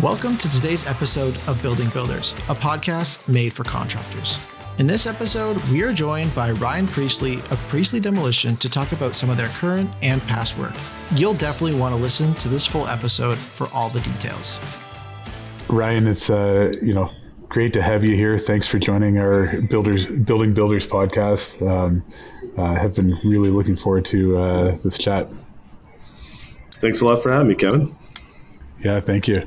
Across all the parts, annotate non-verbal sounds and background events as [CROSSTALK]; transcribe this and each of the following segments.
Welcome to today's episode of Building Builders, a podcast made for contractors. In this episode, we are joined by Ryan Priestly of Priestly Demolition to talk about some of their current and past work. You'll definitely want to listen to this full episode for all the details. Ryan, it's uh, you know great to have you here. Thanks for joining our Builders Building Builders podcast. Um, uh, have been really looking forward to uh, this chat. Thanks a lot for having me, Kevin. Yeah, thank you.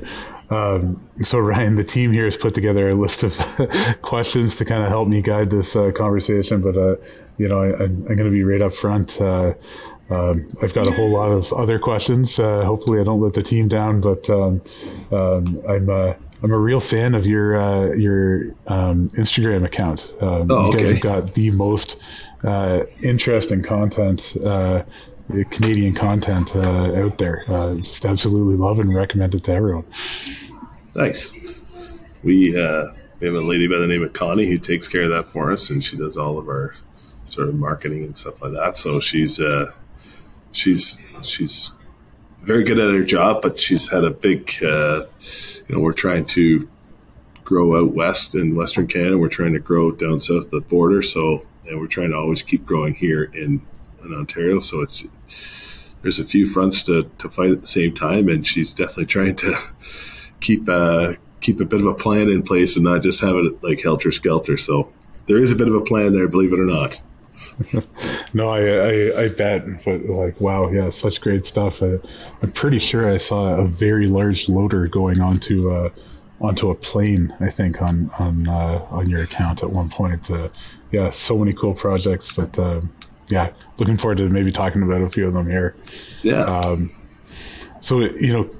Um, so Ryan, the team here has put together a list of [LAUGHS] questions to kind of help me guide this uh, conversation. But uh, you know, I, am going to be right up front. Uh, um, I've got a whole lot of other questions. Uh, hopefully, I don't let the team down. But um, um, I'm uh, I'm a real fan of your uh, your um, Instagram account. Um, oh, you guys have got the most interesting content. Canadian content out there. just absolutely love and recommend it to everyone. Nice. We uh, we have a lady by the name of Connie who takes care of that for us, and she does all of our sort of marketing and stuff like that. So she's uh, she's she's very good at her job, but she's had a big, uh, you know, we're trying to grow out west in Western Canada. We're trying to grow down south of the border. So, and we're trying to always keep growing here in, in Ontario. So it's, there's a few fronts to, to fight at the same time. And she's definitely trying to, keep uh, keep a bit of a plan in place and not just have it like helter skelter. So there is a bit of a plan there, believe it or not. [LAUGHS] no, I, I, I bet, but like, wow, yeah, such great stuff. Uh, I'm pretty sure I saw a very large loader going onto uh, onto a plane. I think on on uh, on your account at one point. Uh, yeah, so many cool projects, but um, yeah, looking forward to maybe talking about a few of them here. Yeah. Um, so you know,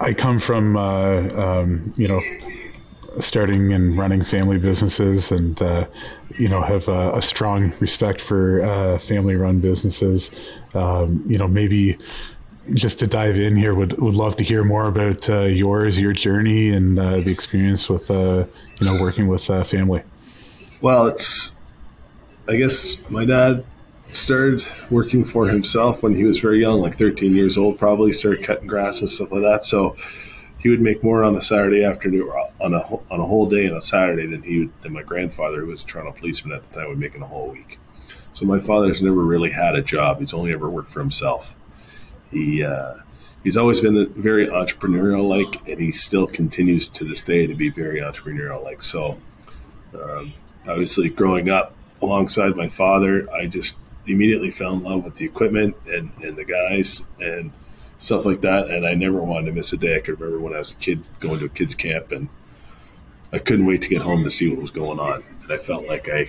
I come from, uh, um, you know, starting and running family businesses and, uh, you know, have a, a strong respect for uh, family run businesses. Um, you know, maybe just to dive in here, would, would love to hear more about uh, yours, your journey and uh, the experience with, uh, you know, working with family. Well, it's, I guess my dad started working for himself when he was very young, like 13 years old, probably started cutting grass and stuff like that. So he would make more on a Saturday afternoon, on a on a whole day on a Saturday than he would, than my grandfather, who was a Toronto policeman at the time, would make in a whole week. So my father's never really had a job; he's only ever worked for himself. He uh, he's always been very entrepreneurial like, and he still continues to this day to be very entrepreneurial like. So um, obviously, growing up alongside my father, I just immediately fell in love with the equipment and, and the guys and stuff like that. And I never wanted to miss a day. I could remember when I was a kid going to a kids camp and I couldn't wait to get home to see what was going on. And I felt like I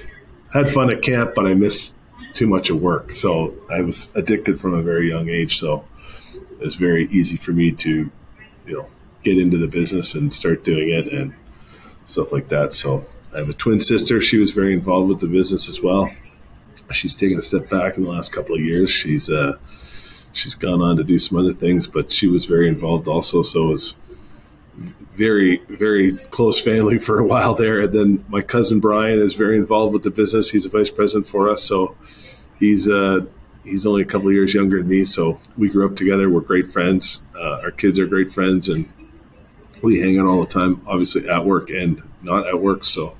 had fun at camp, but I missed too much of work. So I was addicted from a very young age. So it was very easy for me to, you know, get into the business and start doing it and stuff like that. So I have a twin sister. She was very involved with the business as well she's taken a step back in the last couple of years. She's uh, she's gone on to do some other things, but she was very involved also. So was very very close family [LAUGHS] for a while there. And then my cousin Brian is very involved with the business. He's a vice president for us, so he's uh, he's only a couple of years younger than me. So we grew up together. We're great friends. Uh, our kids are great friends, and we hang out all the time. Obviously at work and not at work. So.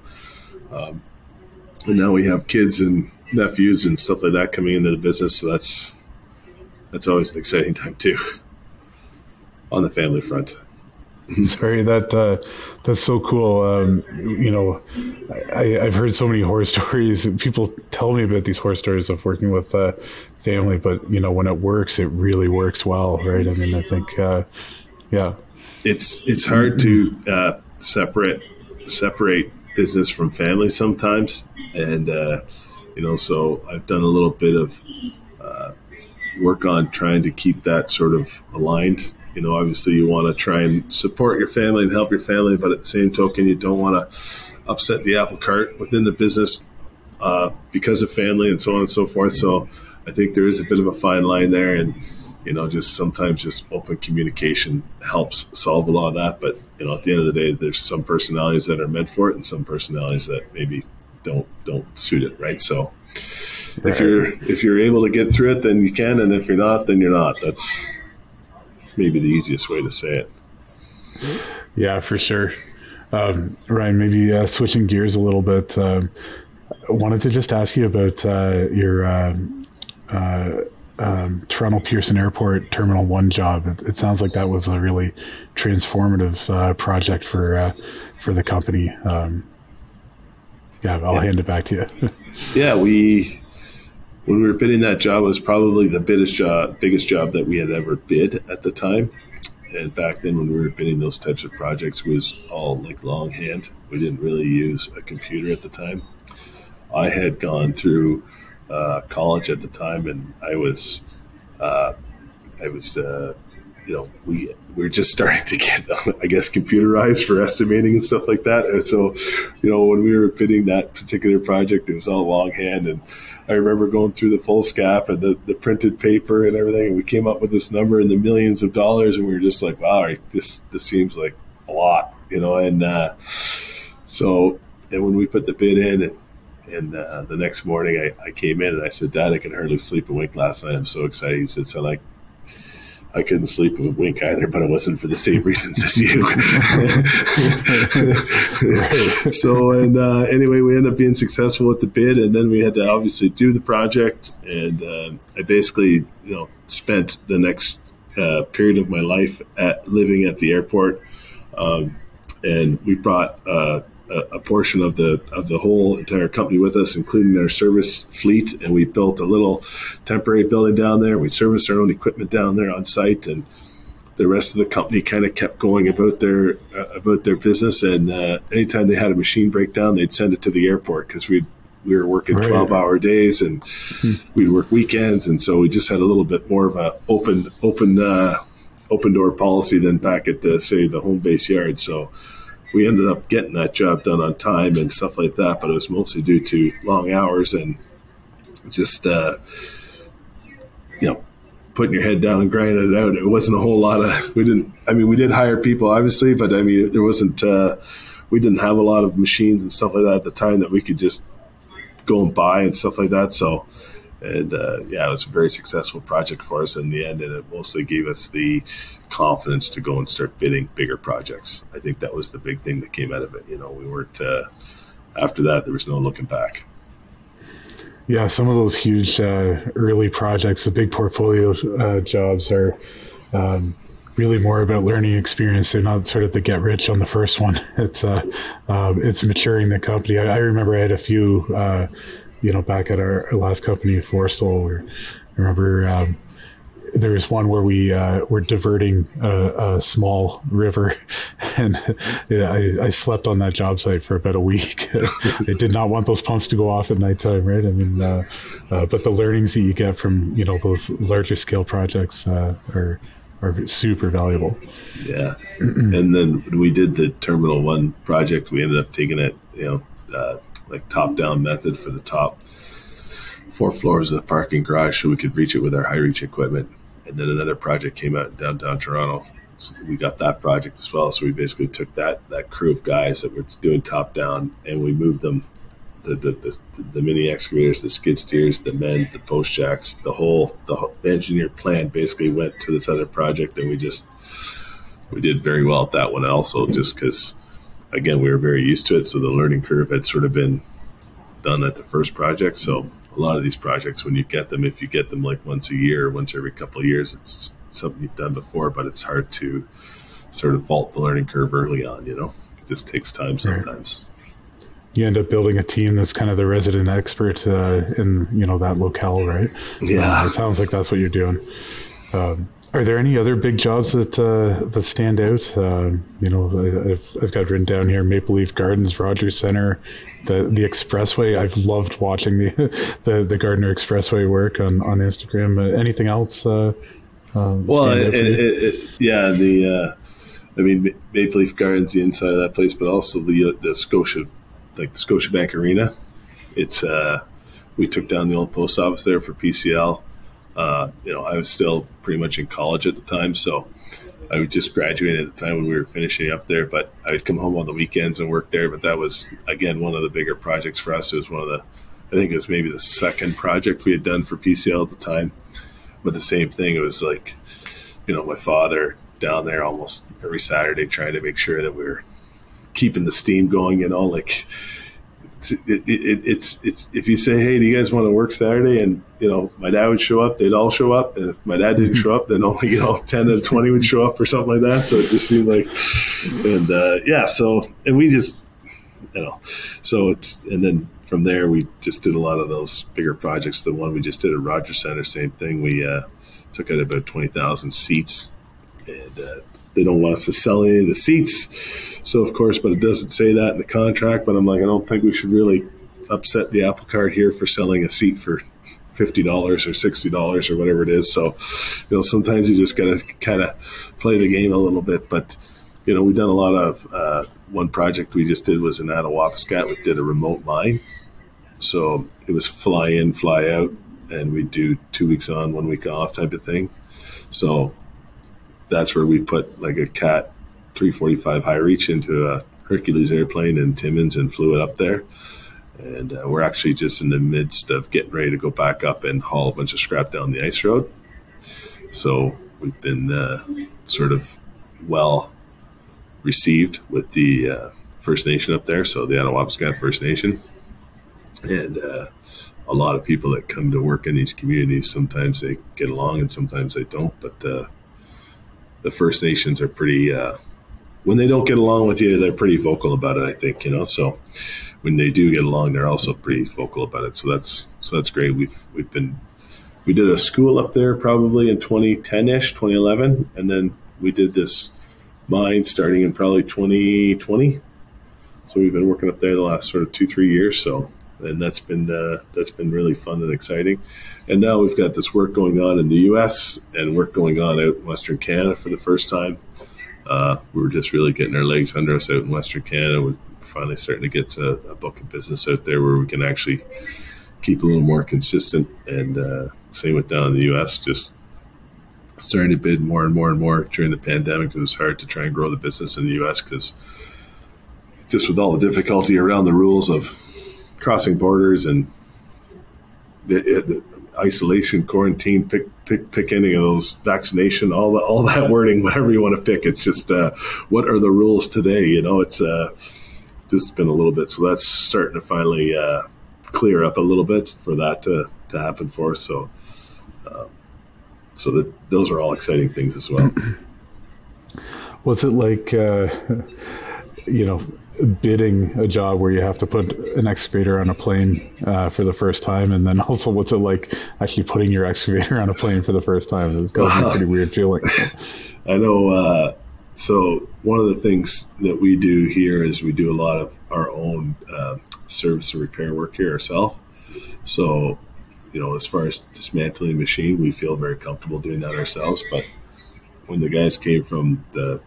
Um, and now we have kids and nephews and stuff like that coming into the business. So that's that's always an exciting time too on the family front. Sorry, that uh, that's so cool. Um, you know, I, have heard so many horror [LAUGHS] stories. People tell me about these horror stories of working with uh, family, but you know, when it works, it really works well, right? I mean, I think, uh, yeah, it's it's hard to uh, separate separate business from family sometimes, and uh, you know, so I've done a little bit of uh, work on trying to keep that sort of aligned. You know, obviously you want to try and support your family and help your family, but at the same token, you don't want to upset the apple cart within the business uh, because of family and so on and so forth. So I think there is a bit of a fine line there, and you know, just sometimes just open communication helps solve a lot of that. But you know, at the end of the day, there's some personalities that are meant for it, and some personalities that maybe don't don't suit it, right? So right. if you're if you're able to get through it, then you can, and if you're not, then you're not. That's maybe the easiest way to say it. Yeah, for sure. Um, Ryan, maybe uh, switching gears a little bit. Um, wanted to just ask you about uh, your um, uh, um, Toronto Pearson Airport Terminal One job. It, it, sounds like that was a really transformative uh, project for uh, for the company. Um, yeah, I'll yeah. hand it back to you. [LAUGHS] yeah, we when we were bidding that job was probably the biggest job biggest job that we had ever bid at the time. And back then, when we were bidding those types of projects, was all like longhand. We didn't really use a computer at the time. I had gone through uh, college at the time, and I was, uh, I was, uh, you know, we we are just starting to get, [LAUGHS] I guess, computerized for estimating and stuff like that. And so, you know, when we were bidding that particular project, it was all longhand, and I remember going through the foolscap and the, the printed paper and everything, and we came up with this number in the millions of dollars, and we were just like, wow, this this seems like a lot, you know, and uh, so and when we put the bid in. And, and uh, the next morning, I, I, came in and I said, "Dad, I can hardly sleep a wink last night. I'm so excited." He said, "So like, I couldn't sleep a wink either, but it wasn't for the same reasons as you." [LAUGHS] so and uh, anyway, we ended up being successful with the bid, and then we had to obviously do the project. And uh, I basically, you know, spent the next uh, period of my life at living at the airport. Um, and we brought uh, a, a, portion of the of the whole entire company with us, including their service fleet, and we built a little temporary building down there. We serviced our own equipment down there on site, and the rest of the company kind of kept going about their uh, about their business. And uh, anytime they had a machine breakdown, they'd send it to the airport because we we were working right. twelve hour days and hmm. we'd work weekends, and so we just had a little bit more of a open open uh, open door policy than back at the say the home base yard. So we ended up getting that job done on time and stuff like that, but it was mostly due to long hours and just, uh, you know, putting your head down and grinding it out. It wasn't a whole lot of, we didn't, I mean, we did hire people, obviously, but I mean, there wasn't, uh, we didn't have a lot of machines and stuff like that at the time that we could just go and buy and stuff like that. So, and uh, yeah, it was a very successful project for us in the end, and it mostly gave us the confidence to go and start bidding bigger projects. I think that was the big thing that came out of it. You know, we weren't uh, after that. There was no looking back. Yeah, some of those huge uh, early projects, the big portfolio uh, jobs, are um, really more about learning experience. They're not sort of the get rich on the first one. [LAUGHS] It's uh, um, it's maturing the company. I, I, remember I had a few uh, you know, back at our, last company, Forestell, where I remember um, there was one where we uh, were diverting a, a, small river, [LAUGHS] and yeah, I, I, slept on that job site for about a week. [LAUGHS] I did not want those pumps to go off at nighttime, right? I mean, uh, uh, but the learnings that you get from you know those larger scale projects uh, are are super valuable. Yeah, and then we did the Terminal One project. We ended up taking it, you know uh, like top down method for the top four floors of the parking garage so we could reach it with our high reach equipment. And then another project came out in downtown Toronto. So we got that project as well. So we basically took that that crew of guys that were doing top down and we moved them the, the, the, the, mini excavators, the skid steers, the men, the post jacks, the whole the, whole, the engineer plan basically went to this other project, and we just we did very well at that one also, just because again, we were very used to it. So the learning curve had sort of been done at the first project. So a lot of these projects, when you get them, if you get them like once a year, once every couple of years, it's something you've done before, but it's hard to sort of vault the learning curve early on, you know, it just takes time sometimes. You end up building a team that's kind of the resident expert uh, in, you know, that locale, right? Yeah. Uh, it sounds like that's what you're doing. Um, are there any other big jobs that uh, that stand out? Uh, you know, I've, I've got written down here: Maple Leaf Gardens, Rogers Centre, the the Expressway. I've loved watching the [LAUGHS] the, the Gardiner Expressway work on on Instagram. Uh, anything else? Uh, um, well, it, it, it, yeah, the uh, I mean Maple Leaf Gardens, the inside of that place, but also the uh, the Scotia, like the Scotiabank Arena. It's we took down the old post office there for PCL uh, you know, I was still pretty much in college at the time, so I was just graduating at the time when we were finishing up there. But I would come home on the weekends and work there. But that was again one of the bigger projects for us. It was one of the, I think it was maybe the second project we had done for PCL at the time. But the same thing, it was like, you know, my father down there almost every Saturday trying to make sure that we're keeping the steam going. You know, like it's, it, it, it's it's if you say, hey, do you guys want to work Saturday? And you know, my dad would show up, they'd all show up, and if my dad didn't show up, then only you know [LAUGHS] ten out of twenty would show up or something like that. So it just seemed like, and uh, yeah, so and we just you know, so it's and then from there we just did a lot of those bigger projects. The one we just did at Rogers Centre, same thing. We uh, took out about twenty thousand seats, and uh, they don't want us to sell any of the seats. So of course, but it doesn't say that in the contract. But I'm like, I don't think we should really upset the apple cart here for selling a seat for fifty dollars or sixty dollars or whatever it is. So, you know, sometimes you just got to kind of play the game a little bit. But you know, we've done a lot of. Uh, one project we just did was in Attawapiskat. We did a remote mine, so it was fly in, fly out, and we do two weeks on, one week off type of thing. So that's where we put like a Cat 345 high reach into a Hercules airplane and Timmins and flew it up there. And uh, we're actually just in the midst of getting ready to go back up and haul a bunch of scrap down the ice road. So we've been uh, sort of well received with the uh, First Nation up there, so the Attawapiskat First Nation. And uh, a lot of people that come to work in these communities, sometimes they get along and sometimes they don't, but uh, the First Nations are pretty. Uh, when they don't get along with you, they're pretty vocal about it. I think you know. So when they do get along, they're also pretty vocal about it. So that's so that's great. We've we've been we did a school up there probably in 2010 ish, 2011, and then we did this mine starting in probably 2020. So we've been working up there the last sort of two three years. So and that's been uh, that's been really fun and exciting. And now we've got this work going on in the U.S. and work going on out in Western Canada for the first time. Uh, we're just really getting our legs under us out in Western Canada. We're finally starting to get a, a book of business out there where we can actually keep a little more consistent. And uh, same with down in the U.S. Just starting to bid more and more and more during the pandemic. It was hard to try and grow the business in the U.S. because just with all the difficulty around the rules of crossing borders and the, the isolation, quarantine, pick, pick pick any of those vaccination, all the, all that [LAUGHS] wording, whatever you want to pick. It's just uh, what are the rules today? You know, it's uh, just been a little bit. So that's starting to finally uh, clear up a little bit for that to, to happen for us. So, um, so that those are all exciting things as well. [CLEARS THROAT] What's it like? Uh, [LAUGHS] you know, bidding a job where you have to put an excavator on a plane uh, for the first time, and then [LAUGHS] also what's it like actually putting your excavator on a plane for the first time? It's got to be a pretty weird feeling. [LAUGHS] I know. Uh, so one of the things that we do here is we do a lot of our own uh, service and repair work here ourselves. So, you know, as far as dismantling a machine, we feel very comfortable doing that ourselves. But when the guys came from the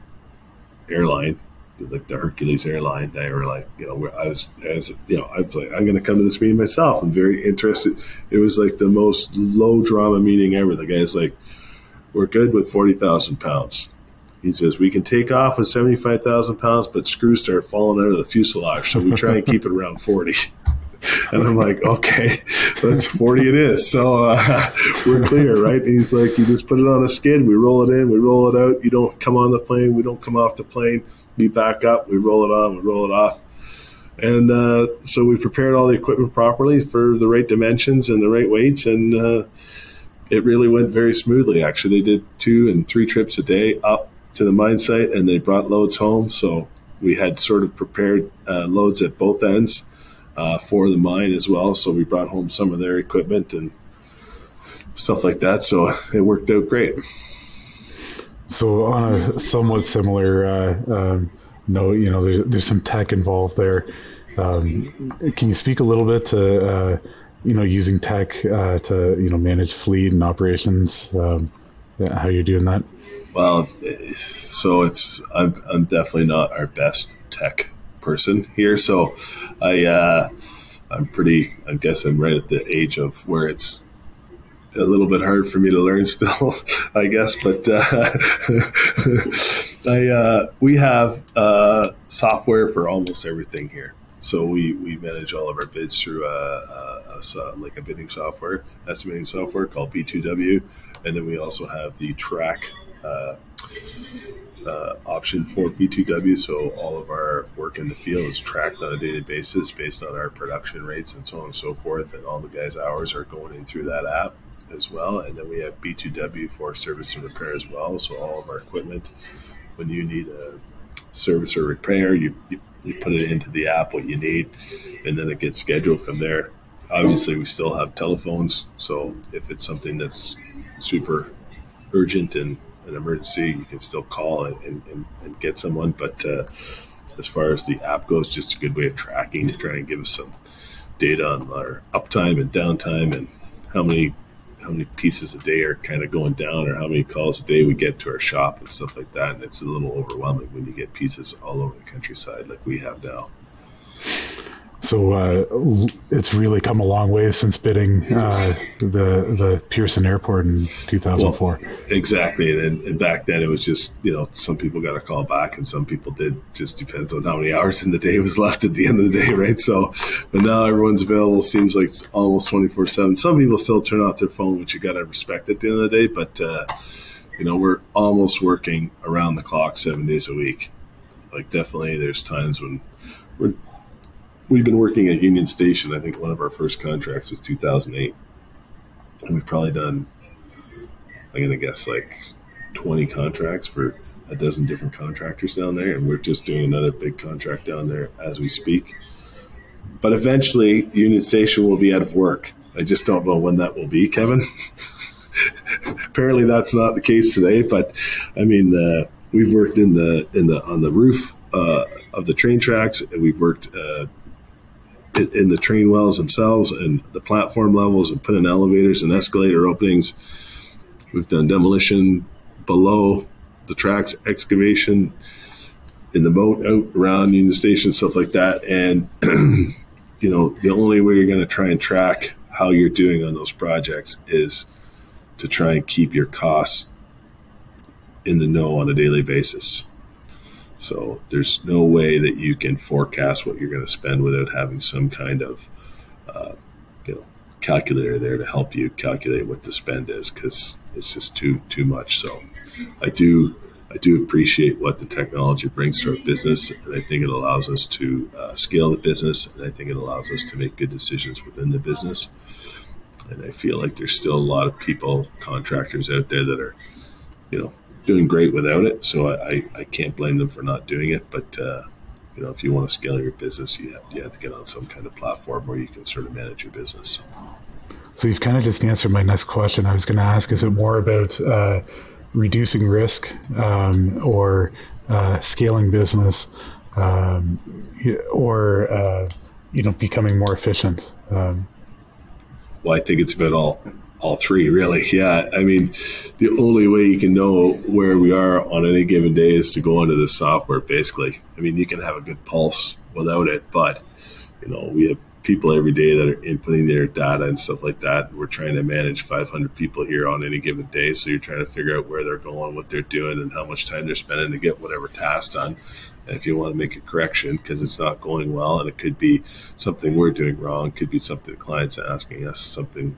airline like the Hercules airline, they were like, you know, where I was, as you know, I like, I'm going to come to this meeting myself. I'm very interested. It was like the most low drama meeting ever. The guy's like, we're good with forty thousand pounds. He says we can take off with seventy five thousand pounds, but screws start falling out of the fuselage, so we try and keep it around forty. [LAUGHS] And I'm like, okay, that's 40 it is. So uh, [LAUGHS] we're clear, right? And he's like, you just put it on a skid, we roll it in, we roll it out. You don't come on the plane, we don't come off the plane we back up, we roll it on, we roll it off. And uh, so we prepared all the equipment properly for the right dimensions and the right weights, and uh, it really went very smoothly. Actually, they did two and three trips a day up to the mine site, and they brought loads home. So we had sort of prepared uh, loads at both ends uh, for the mine as well. So we brought home some of their equipment and stuff like that. So it worked out great. So on a somewhat similar uh, um, note, you know, there's, there's some tech involved there. Um, can you speak a little bit to, uh, you know, using tech uh, to, you know, manage fleet and operations, um, how you're doing that? Well, so it's, I'm, I'm definitely not our best tech person here. So I, uh, I'm pretty, I guess I'm right at the age of where it's a little bit hard for me to learn still, [LAUGHS] I guess. But uh, [LAUGHS] I uh, we have uh, software for almost everything here. So we, we manage all of our bids through a, a, a, like a bidding software, estimating software called B2W, and then we also have the track uh, uh, option for B2W. So all of our work in the field is tracked on a daily basis based on our production rates and so on and so forth. And all the guys' hours are going in through that app as well. And then we have B2W for service and repair as well. So all of our equipment, when you need a service or repair, you, you, you put it into the app what you need, and then it gets scheduled from there. Obviously, we still have telephones. So if it's something that's super urgent and an emergency, you can still call and, and, and get someone. But uh, as far as the app goes, just a good way of tracking to try and give us some data on our uptime and downtime and how many how many pieces a day are kind of going down or how many calls a day we get to our shop and stuff like that. And it's a little overwhelming when you get pieces all over the countryside like we have now. So uh, it's really come a long way since bidding uh, the the Pearson Airport in 2004. Well, exactly, and, and, back then it was just you know some people got a call back and some people did. Just depends on how many hours in the day was left at the end of the day, right? So, but now everyone's available. Seems like it's almost 24 seven. Some people still turn off their phone, which you got to respect at the end of the day. But uh, you know we're almost working around the clock, seven days a week. Like definitely, there's times when we're we've been working at Union Station. I think one of our first contracts was 2008, and we've probably done. I'm gonna guess like 20 contracts for a dozen different contractors down there, and we're just doing another big contract down there as we speak. But eventually, Union Station will be out of work. I just don't know when that will be, Kevin. [LAUGHS] Apparently, that's not the case today. But I mean, uh, we've worked in the in the on the roof uh, of the train tracks, and we've worked uh, in the train wells themselves and the platform levels and put in elevators and escalator openings. We've done demolition below the tracks, excavation in the boat out around Union Station, stuff like that. And, [CLEARS THROAT] you know, the only way you're going to try and track how you're doing on those projects is to try and keep your costs in the know on a daily basis. So there's no way that you can forecast what you're going to spend without having some kind of, uh, you know, calculator there to help you calculate what the spend is because it's just too too much. So I do I do appreciate what the technology brings to our business, and I think it allows us to uh, scale the business, and I think it allows us to make good decisions within the business. And I feel like there's still a lot of people, contractors out there that are, you know, doing great without it. So I, I can't blame them for not doing it. But uh, you know, if you want to scale your business, you have, you have to get on some kind of platform where you can sort of manage your business. So you've kind of just answered my next question. I was going to ask: Is it more about uh, reducing risk um, or uh, scaling business, um, or uh, you know, becoming more efficient? Um, well, I think it's about all all three, really. Yeah. I mean, the only way you can know where we are on any given day is to go into the software, basically. I mean, you can have a good pulse without it, but, you know, we have people every day that are inputting their data and stuff like that. We're trying to manage 500 people here on any given day. So you're trying to figure out where they're going, what they're doing, and how much time they're spending to get whatever task done. And if you want to make a correction because it's not going well, and it could be something we're doing wrong, could be something the client's are asking us, something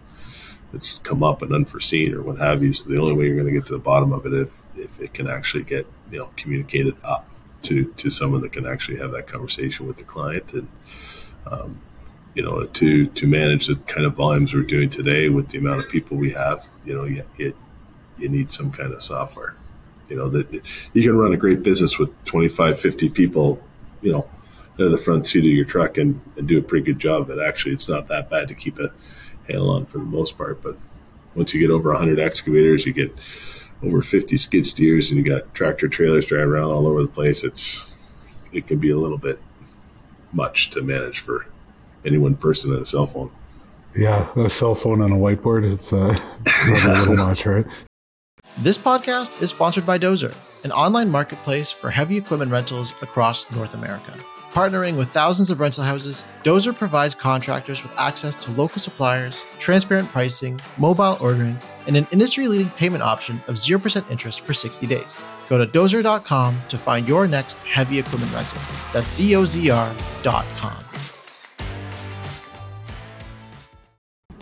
that's come up and unforeseen or what have you. So the only way you're going to get to the bottom of it if if it can actually get you know communicated up to to someone that can actually have that conversation with the client and um, you know to to manage the kind of volumes we're doing today with the amount of people we have. You know, you, it, you need some kind of software. You know that you can run a great business with 25, 50 people. You know, in the front seat of your truck and, and do a pretty good job. But actually, it's not that bad to keep a handle on for the most part. But once you get over 100 excavators, you get over 50 skid steers, and you got tractor trailers driving around all over the place. It's it can be a little bit much to manage for any one person on a cell phone. Yeah, a cell phone on a whiteboard, it's, uh, it's a little [LAUGHS] much, right? This podcast is sponsored by DOZR, an online marketplace for heavy equipment rentals across North America. Partnering with thousands of rental houses, DOZR provides contractors with access to local suppliers, transparent pricing, mobile ordering, and an industry leading payment option of 0% interest for 60 days. Go to dozr.com to find your next heavy equipment rental. That's D O Z R.com.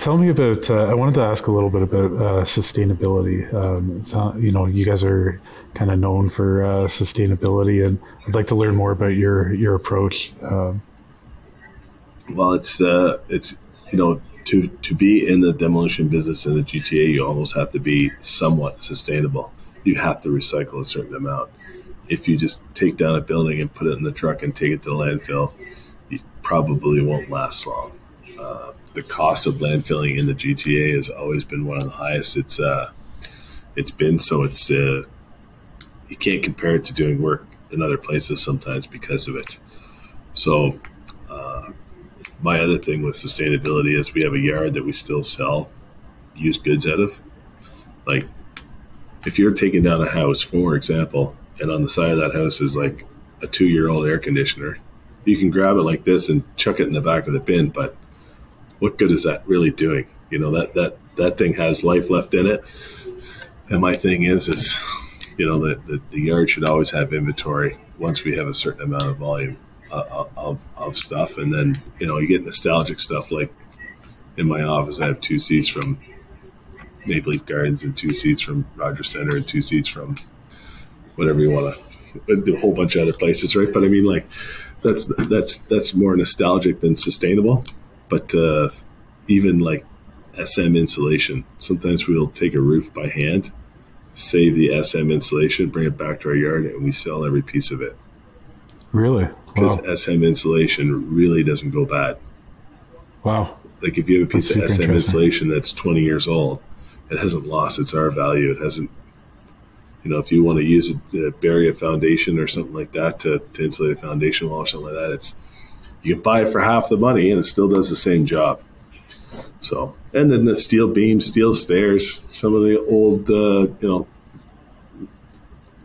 tell me about. Uh, I wanted to ask a little bit about uh, sustainability. Um, not, you know, you guys are kind of known for uh, sustainability, and I'd like to learn more about your your approach. Um, well, it's uh, it's you know to to be in the demolition business in the GTA, you almost have to be somewhat sustainable. You have to recycle a certain amount. If you just take down a building and put it in the truck and take it to landfill, you probably won't last long. Uh, the cost of landfilling in the GTA has always been one of the highest it's uh, it's been. So it's uh, you can't compare it to doing work in other places sometimes because of it. So uh, my other thing with sustainability is we have a yard that we still sell used goods out of. Like if you're taking down a house, for example, and on the side of that house is like a two year old air conditioner, you can grab it like this and chuck it in the back of the bin, but what good is that really doing? You know, that, that, that thing has life left in it. And my thing is, is, you know, the, the, the yard should always have inventory once we have a certain amount of volume uh, of, of stuff. And then, you know, you get nostalgic stuff like in my office, I have two seats from Maple Leaf Gardens and two seats from Rogers Centre and two seats from whatever you want to, a whole bunch of other places, right? But I mean, like, that's that's that's more nostalgic than sustainable. But uh, even like SM insulation, sometimes we'll take a roof by hand, save the SM insulation, bring it back to our yard, and we sell every piece of it. Really? Because wow. SM insulation really doesn't go bad. Wow. Like if you have a piece that's of SM insulation that's 20 years old, it hasn't lost its R value. It hasn't, you know, if you want to use it to bury a foundation or something like that to, to insulate a foundation wall or something like that, it's you can buy it for half the money and it still does the same job. So, and then the steel beams, steel stairs, some of the old, uh, you know,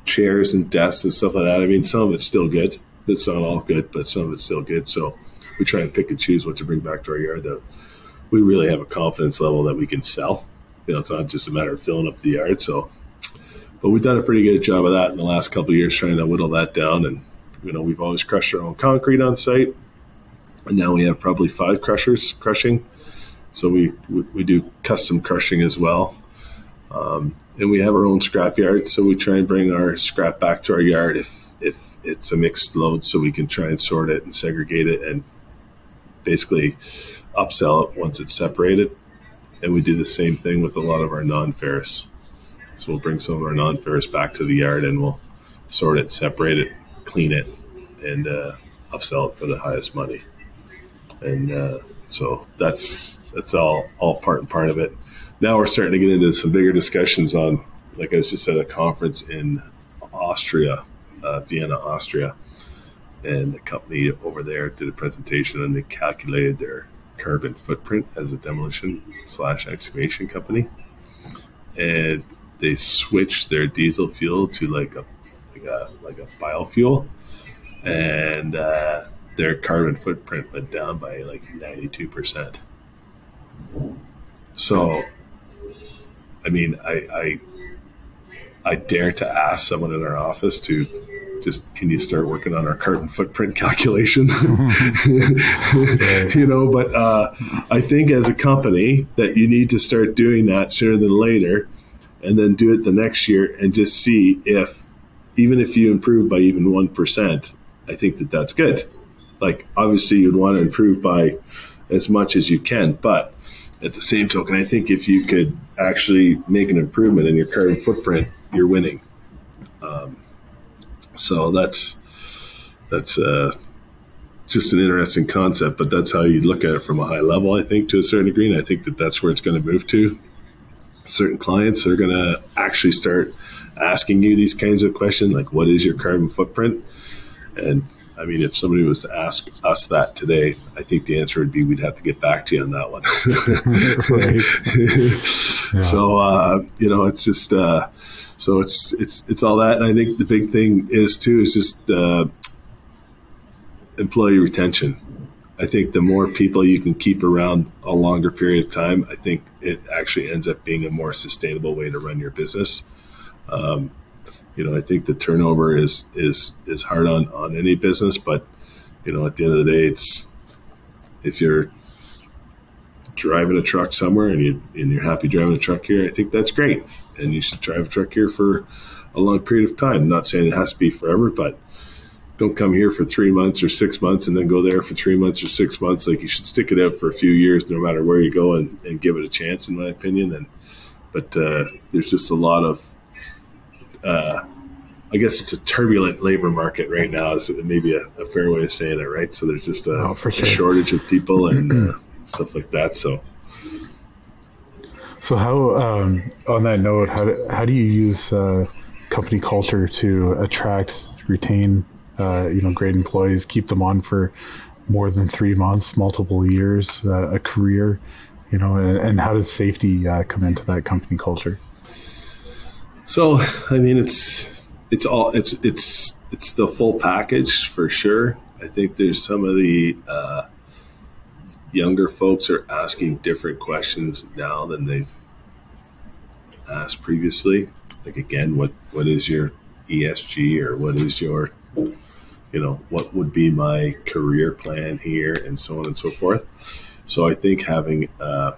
chairs and desks and stuff like that. I mean, some of it's still good. It's not all good, but some of it's still good. So we try and pick and choose what to bring back to our yard that we really have a confidence level that we can sell. You know, it's not just a matter of filling up the yard. So, but we've done a pretty good job of that in the last couple of years, trying to whittle that down. And you know, we've always crushed our own concrete on site, and now we have probably five crushers crushing. So we we, do custom crushing as well. Um, and we have our own scrap yard, so we try and bring our scrap back to our yard if if it's a mixed load, so we can try and sort it and segregate it and basically upsell it once it's separated. And we do the same thing with a lot of our non-ferrous. So we'll bring some of our non-ferrous back to the yard and we'll sort it, separate it, clean it, and uh, upsell it for the highest money. And uh, so that's that's all all part and part of it. Now we're starting to get into some bigger discussions on, like I was just at a conference in Austria, uh, Vienna, Austria, and the company over there did a presentation and they calculated their carbon footprint as a demolition slash excavation company, and they switched their diesel fuel to like a like a like a biofuel, and uh, their carbon footprint went down by like ninety two percent. So I mean, I, I, I dare to ask someone in our office to just can you start working on our carbon footprint [LAUGHS] calculation? [LAUGHS] You know but uh, i think as a company that you need to start doing that sooner than later and then do it the next year and just see if even if you improve by even 1% i think that that's good like obviously you'd want to improve by as much as you can but at the same token, I think if you could actually make an improvement in your carbon footprint, you're winning. Um, so that's that's uh, just an interesting concept, but that's how you look at it from a high level. I think to a certain degree, and I think that that's where it's going to move to. Certain clients are going to actually start asking you these kinds of questions, like what is your carbon footprint, and I mean, if somebody was to ask us that today, I think the answer would be we'd have to get back to you on that one. [LAUGHS] [LAUGHS] yeah. So uh, you know, it's just uh, so it's it's it's all that, and I think the big thing is too is just uh, employee retention. I think the more people you can keep around a longer period of time, I think it actually ends up being a more sustainable way to run your business. Um, you know, I think the turnover is is is hard on on any business, but you know, at the end of the day, it's if you're driving a truck somewhere and you and you're happy driving a truck here, I think that's great. And you should drive a truck here for a long period of time. I'm not saying it has to be forever, but don't come here for three months or six months and then go there for three months or six months. Like you should stick it out for a few years, no matter where you go, and, and give it a chance, in my opinion. And but uh, there's just a lot of, uh, I guess it's a turbulent labor market right now. Is maybe a, a, fair way of saying it, right? So there's just a, oh, sure. a shortage of people [CLEARS THROAT] and uh, stuff like that. So. So how um, on that note, how do, how do you use uh, company culture to attract, retain uh, you know, great employees, keep them on for more than three months, multiple years, uh, a career, you know, and, and how does safety uh, come into that company culture? So, I mean, it's it's all it's it's it's the full package for sure. I think there's some of the uh, younger folks are asking different questions now than they've asked previously. Like again, what what is your ESG or what is your you know, what would be my career plan here and so on and so forth. So I think having uh,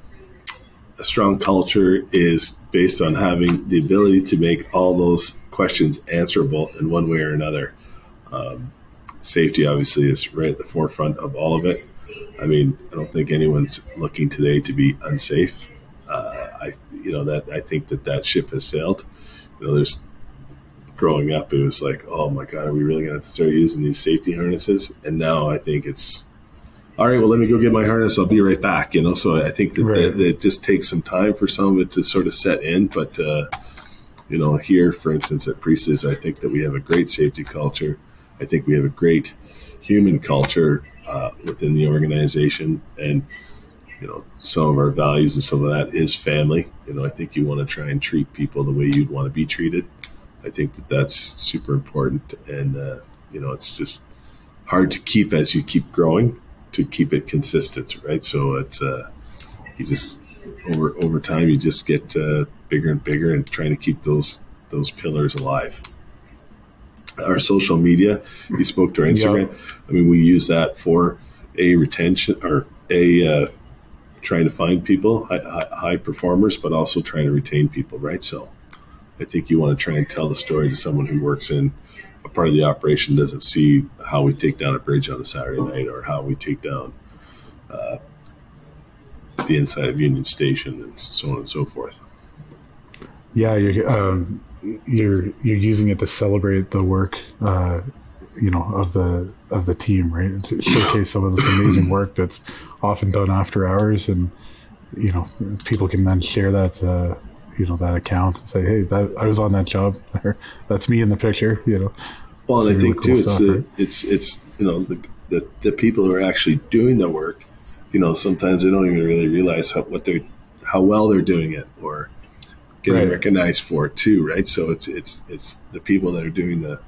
a strong culture is based on having the ability to make all those questions answerable in one way or another. Um, safety obviously is right at the forefront of all of it. I mean, I don't think anyone's looking today to be unsafe. Uh, I, you know, that I think that that ship has sailed. You know, there's growing up, it was like, oh my God, are we really going to to start using these safety harnesses? And now I think it's, all right, well, let me go get my harness. I'll be right back. You know, so I think that, right. that, that it just takes some time for some of it to sort of set in. But, uh, you know, here, for instance, at Priestly's, I think that we have a great safety culture. I think we have a great human culture uh, within the organization. And, you know, some of our values and some of that is family. You know, I think you want to try and treat people the way you'd want to be treated. I think that that's super important, and uh, you know, it's just hard to keep as you keep growing to keep it consistent, right? So it's uh, you just over over time you just get uh, bigger and bigger, and trying to keep those those pillars alive. Our social media, you spoke to our Instagram. I mean, we use that for a retention or a uh, trying to find people, high, high, performers, but also trying to retain people, right? So I think you want to try and tell the story to someone who works in a part of the operation doesn't see how we take down a bridge on a Saturday night or how we take down uh, the inside of Union Station and so on and so forth. Yeah, you're um, you're you're using it to celebrate the work, uh, you know, of the of the team, right? To showcase some of this amazing work that's often done after hours, and you know, people can then share that. Uh, you know that account and say, hey, that I was on that job. [LAUGHS] That's me in the picture. You know. Well, and I think cool too, stuff, it's, right? it's it's you know the, the the people who are actually doing the work. You know, sometimes they don't even really realize how, what they're how well they're doing it or getting right. recognized for it too, right? So it's it's it's the people that are doing the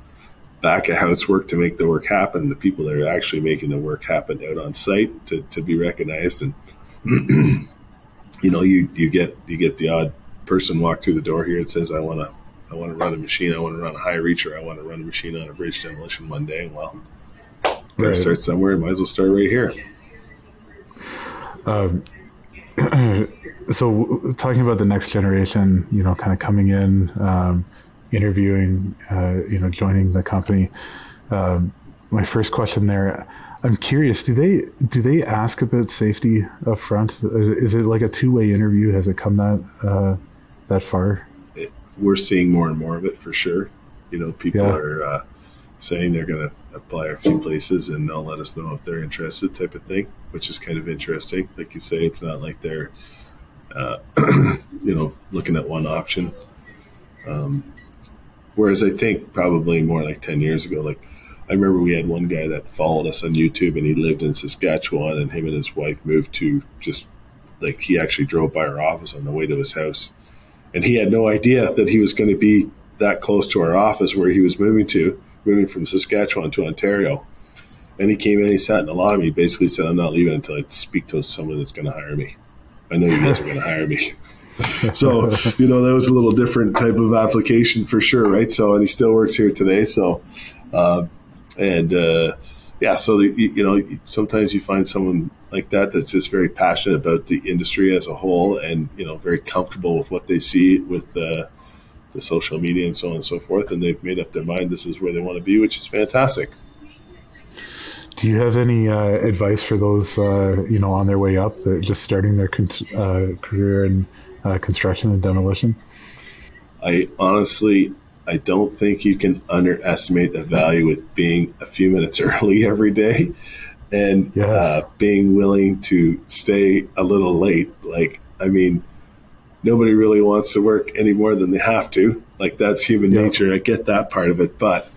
back of house work to make the work happen, the people that are actually making the work happen out on site to, to be recognized and [CLEARS THROAT] you know you you get you get the odd person walk through the door here and says, I want to, I want to run a machine, I want to run a high reacher, I want to run a machine on a bridge demolition one day. Well, gotta right. start somewhere. Might as well start right here. Um, [CLEARS THROAT] so talking about the next generation, you know, kind of coming in, um, interviewing, uh, you know, joining the company. Um, my first question there, I'm curious. Do they do they ask about safety up front? Is it like a two way interview? Has it come that uh, that far? It, we're seeing more and more of it for sure. You know, people yeah. are uh, saying they're going to apply a few places and they'll let us know if they're interested, type of thing, which is kind of interesting. Like you say, it's not like they're, uh, [CLEARS THROAT] you know, looking at one option. Um, whereas I think probably more like 10 years ago, like I remember we had one guy that followed us on YouTube and he lived in Saskatchewan and him and his wife moved to just like he actually drove by our office on the way to his house and he had no idea that he was going to be that close to our office where he was moving to, moving from Saskatchewan to Ontario. And he came in, he sat in the lobby, he basically said, I'm not leaving until I speak to someone that's going to hire me. I know you guys are going to hire me. [LAUGHS] so, you know, that was a little different type of application for sure, right? So, and he still works here today. So, uh, and uh, yeah, so, the, you, you know, sometimes you find someone like that that's just very passionate about the industry as a whole and you know very comfortable with what they see with the the social media and so on and so forth. And they've made up their mind this is where they want to be which is fantastic. Do you have any uh, advice for those uh, you know on their way up that just starting their con- uh, career in uh, construction and demolition? I honestly i don't think you can underestimate the value with being a few minutes [LAUGHS] early every day and yes. uh, being willing to stay a little late. Like, I mean, nobody really wants to work any more than they have to. Like, that's human nature. I get that part of it. But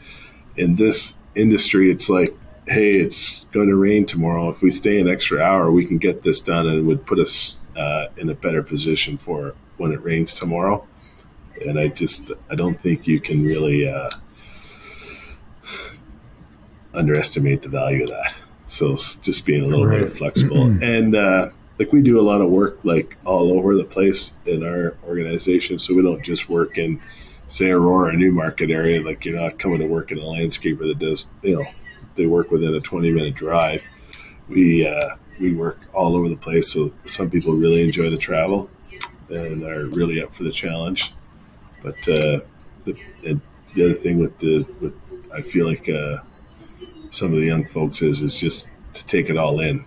in this industry, it's like, hey, it's going to rain tomorrow. If we stay an extra hour, we can get this done and it would put us uh, in a better position for when it rains tomorrow. And I just, I don't think you can really uh, underestimate the value of that. So just being a little right. bit flexible. and uh, like we do a lot of work like all over the place in our organization. So we don't just work in say Aurora, a Newmarket area. Like you're not coming to work in a landscaper that does, you know, they work within a 20 minute drive. We, uh, we work all over the place. So some people really enjoy the travel and are really up for the challenge. But uh, the, the other thing with the, with, I feel like uh, some of the young folks is is just to take it all in.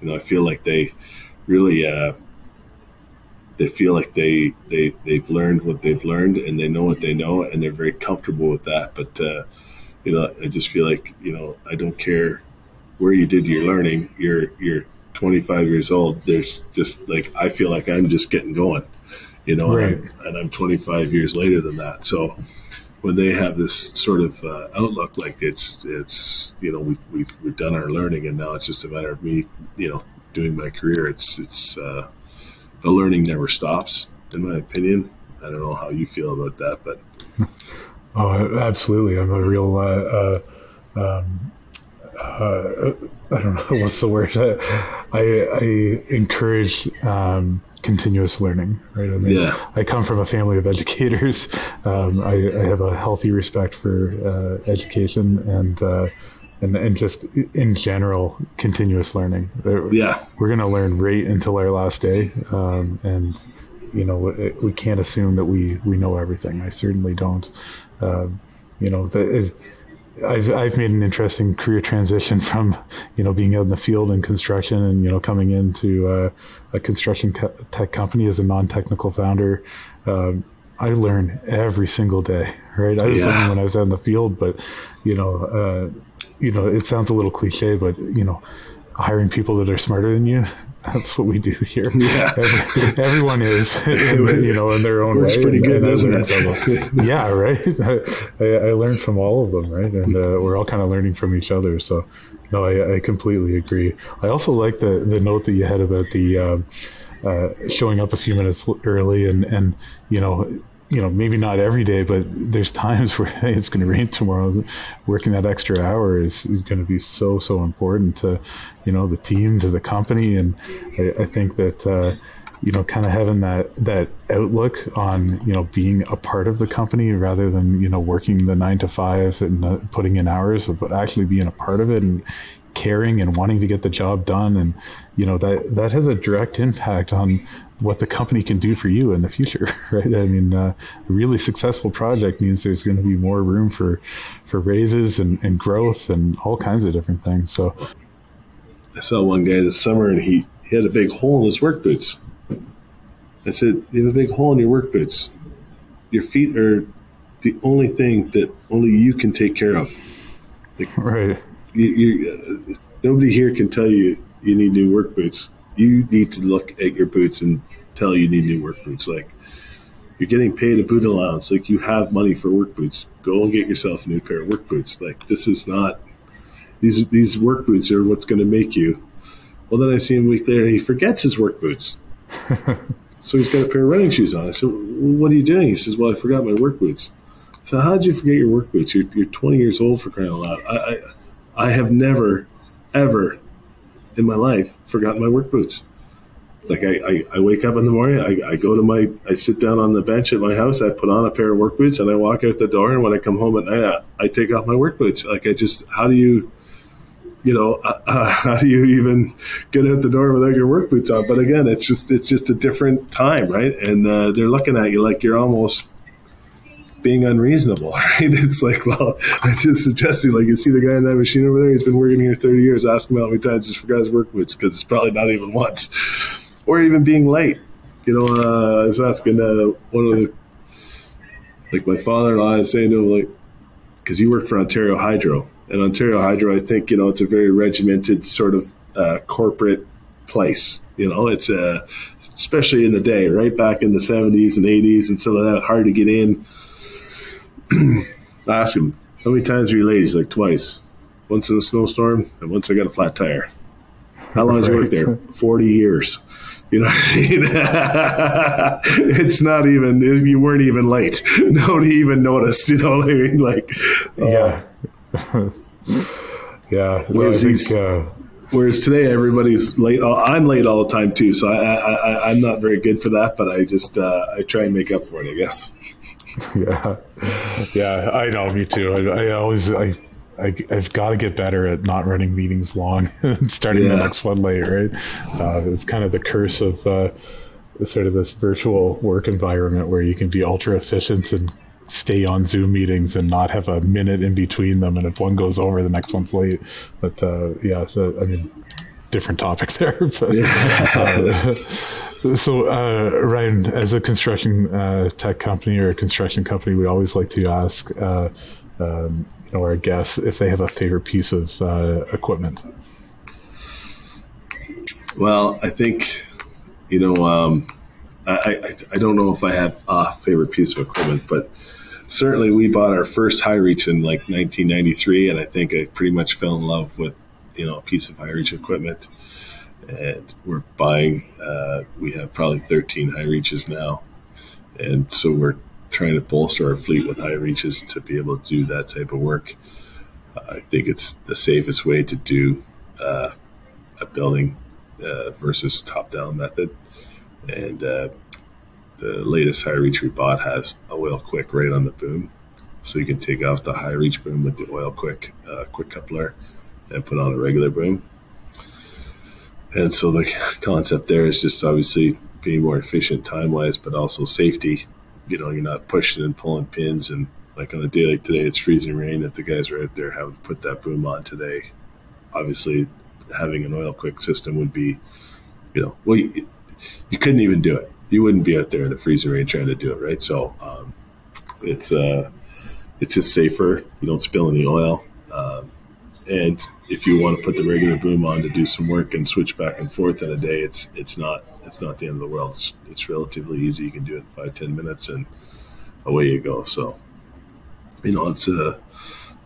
You know, I feel like they really uh, they feel like they they they've learned what they've learned and they know what they know and they're very comfortable with that. But uh, you know, I just feel like you know I don't care where you did your learning. You're you're 25 years old. There's just like I feel like I'm just getting going. You know, right. and, I'm, and I'm 25 years later than that. So when they have this sort of uh, outlook, like it's it's you know we've, we've we've done our learning and now it's just a matter of me you know doing my career. It's it's uh, the learning never stops, in my opinion. I don't know how you feel about that, but [LAUGHS] oh, absolutely. I'm a real. Uh, uh um, uh, I don't know [LAUGHS] what's the word. I I encourage um, continuous learning. Right. I mean, yeah. I come from a family of [LAUGHS] educators. Um, I, I, have a healthy respect for uh, education and. Uh, and, and just in general, continuous learning. Yeah, we're going to learn right until our last day, um, and you know we can't assume that we we know everything. I certainly don't. Um, you know, the, I've I've made an interesting career transition from you know being out in the field in construction and you know coming into uh, a construction co- tech company as a non-technical founder. Um, I learn every single day, right? I was yeah. learning when I was out in the field, but you know, uh, you know, it sounds a little cliche, but you know, hiring people that are smarter than you that's what we do here. Yeah. Every, everyone is, [LAUGHS] you know, in their own Works way. pretty good, doesn't it? [LAUGHS] yeah, right. [LAUGHS] I, I, learned from all of them, right, and uh, we're all kind of learning from each other. So, no, I, I, completely agree. I also like the the note that you had about the um, uh, showing up a few minutes early and and you know you know, maybe not every day, but there's times [LAUGHS] where hey, it's going to rain tomorrow. Working that extra hour is, is, going to be so so important to, you know, the team to the company, and I, I think that uh, you know, kind of having that that outlook on you know being a part of the company rather than you know working the nine to five and uh, putting in hours, but actually being a part of it and caring and wanting to get the job done and you know that that has a direct impact on what the company can do for you in the future, [LAUGHS] right? I mean, uh, a really successful project means there's going to be more room for for raises and, and growth and all kinds of different things. So, I saw one guy this summer and he, he had a big hole in his work boots. I said, "You have a big hole in your work boots. Your feet are the only thing that only you can take care of. Like, right? You, you, uh, nobody here can tell you you need new work boots." You need to look at your boots and tell you need new work boots. Like you're getting paid a boot allowance. Like you have money for work boots. Go and get yourself a new pair of work boots. Like this is not these these work boots are what's going to make you. Well, then I see him a week later. He forgets his work boots. [LAUGHS] so he's got a pair of running shoes on. I said, "What are you doing?" He says, "Well, I forgot my work boots." So how did you forget your work boots? You're, you're 20 years old for crying out loud. I, I, I have never, ever in my life forgotten my work boots. Like I, I, I wake up in the morning, I, I go to my, I sit down on the bench at my house, I put on a pair of work boots, and I walk out the door. And when I come home at night, I, I take off my work boots. Like I just, how do you, you know, uh, [LAUGHS] uh, how do you even get out the door without your work boots on? But again, it's just it's just a different time, right? And uh, they're looking at you like you're almost being unreasonable, [LAUGHS] right? It's like, well, [LAUGHS] I just suggested, like, you see the guy in that machine over there, he's been working here 30 years, ask him how many times he's forgot his work boots, because it's probably not even once. Or even being late. You know, uh, I was asking uh, one of the, like, my father law, I was saying to him, like, because he worked for Ontario Hydro. And Ontario Hydro, I think, you know, it's a very regimented sort of uh, corporate place. You know, it's uh, especially in the day, right back in the 70s and 80s and some of that, hard to get in [CLEARS THROAT] ask him, how many times are you late? He's like, twice. Once in a snowstorm, and once I got a flat tire. How long did you work there? [LAUGHS] 40 years. You know, [LAUGHS] it's not even, you weren't even late. [LAUGHS] Nobody even noticed, you know, like, uh, yeah. yeah. Whereas, think, uh, whereas today everybody's late. Uh, I'm late all the time too. So I, I, I'm not very good for that, but I just, uh, I try and make up for it, I guess. [LAUGHS] yeah, yeah, I know. Me too. I, I always I, I have got to get better at not running meetings long [LAUGHS] and starting yeah. the next one late. Right? Uh, it's kind of the curse of uh, sort of this virtual work environment where you can be ultra efficient and stay on Zoom meetings and not have a minute in between them. And if one goes over, the next one's late. But uh, yeah, so, I mean, different topic [LAUGHS] there. But, uh, so, uh, Ryan, as a construction uh, tech company or a construction company, we always like to ask, uh, um, you know, our guests if they have a favorite piece of uh, equipment. Well, I think, you know, um, I, I, I don't know if I have a favorite piece of equipment, but certainly we bought our first high reach in like 1993, and I think I pretty much fell in love with, you know, a piece of high reach equipment and we're buying. Uh, we have probably 13 high reaches now, and so we're trying to bolster our fleet with high reaches to be able to do that type of work. I think it's the safest way to do uh, a building uh, versus top-down method, and uh, the latest high reach we bought has a OilQuick right on the boom, so you can take off the high reach boom with the OilQuick uh, quick coupler and put on a regular boom and so the concept there is just obviously being more efficient time wise, but also safety. You know, you're not pushing and pulling pins. And like on a day like today, it's freezing rain. If the guys are out there having to put that boom on today, obviously having an OilQuick system would be, you know, well, you, you couldn't even do it. You wouldn't be out there in the freezing rain trying to do it, right? So um, it's uh, it's just safer. You don't spill any oil. Um, and if you want to put the regular boom on to do some work and switch back and forth in a day, it's it's not it's not the end of the world. It's, it's relatively easy. You can do it in five ten minutes and away you go. So you know it's uh,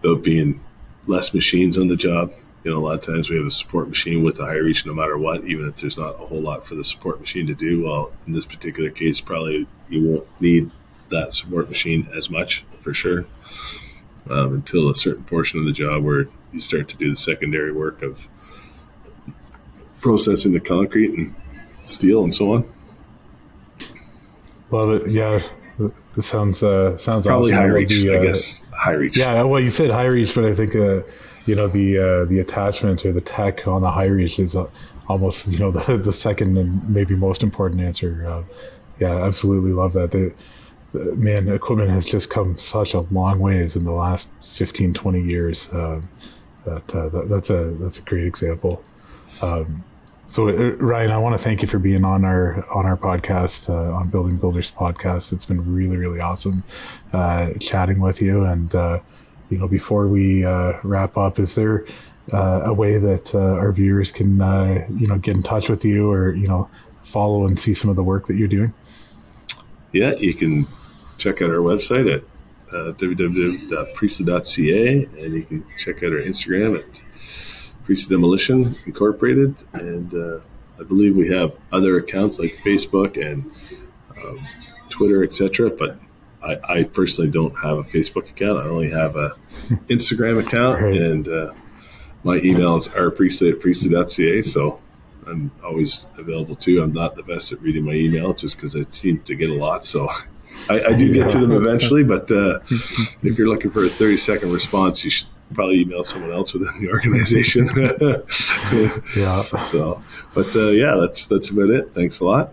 about being less machines on the job. You know, a lot of times we have a support machine with a high reach no matter what, even if there's not a whole lot for the support machine to do. Well, in this particular case, probably you won't need that support machine as much for sure um, until a certain portion of the job where you start to do the secondary work of processing the concrete and steel and so on. Love it. Yeah, it sounds uh, sounds probably awesome. high reach. The, uh, I guess high reach. Yeah, well, you said high reach, but I think uh, you know the uh, the attachment or the tech on the high reach is uh, almost you know [LAUGHS] the the second and maybe most important answer. Uh, yeah, absolutely love that. The, the, man, equipment has just come such a long ways in the last 15, 20 years. Um, that, uh, that, that's a that's a great example. Um, so uh, Ryan, I want to thank you for being on our on our podcast uh, on Building Builders podcast. It's been really really awesome uh, chatting with you. And uh, you know, before we uh, wrap up, is there a way that our viewers can you know get in touch with you or you know follow and see some of the work that you're doing? Yeah, you can check out our website at uh, and you can check out our Instagram at Priestly Demolition Incorporated. And uh, I believe we have other accounts like Facebook and um, Twitter, etc. But I, I, personally don't have a Facebook account. I only have a [LAUGHS] Instagram account, right. and uh, my email is rpriestly at priestly.ca. So I'm always available too. I'm not the best at reading my email just because I seem to get a lot. So [LAUGHS] I, I do get to them eventually, but uh, [LAUGHS] if you're looking for a 30 second response, you should probably email someone else within the organization. [LAUGHS] yeah. So, but uh, yeah, that's that's about it. Thanks a lot.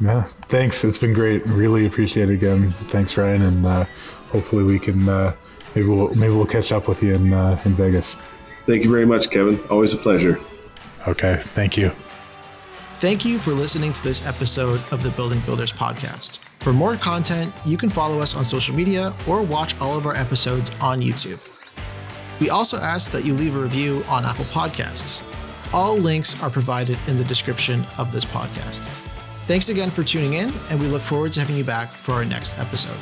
Yeah, thanks. It's been great. Really appreciate it again. Thanks, Ryan, and uh, hopefully we can uh, maybe we'll maybe we'll catch up with you in uh, in Vegas. Thank you very much, Kevin. Always a pleasure. Okay, thank you. Thank you for listening to this episode of the Building Builders podcast. For more content, you can follow us on social media or watch all of our episodes on YouTube. We also ask that you leave a review on Apple Podcasts. All links are provided in the description of this podcast. Thanks again for tuning in, and we look forward to having you back for our next episode.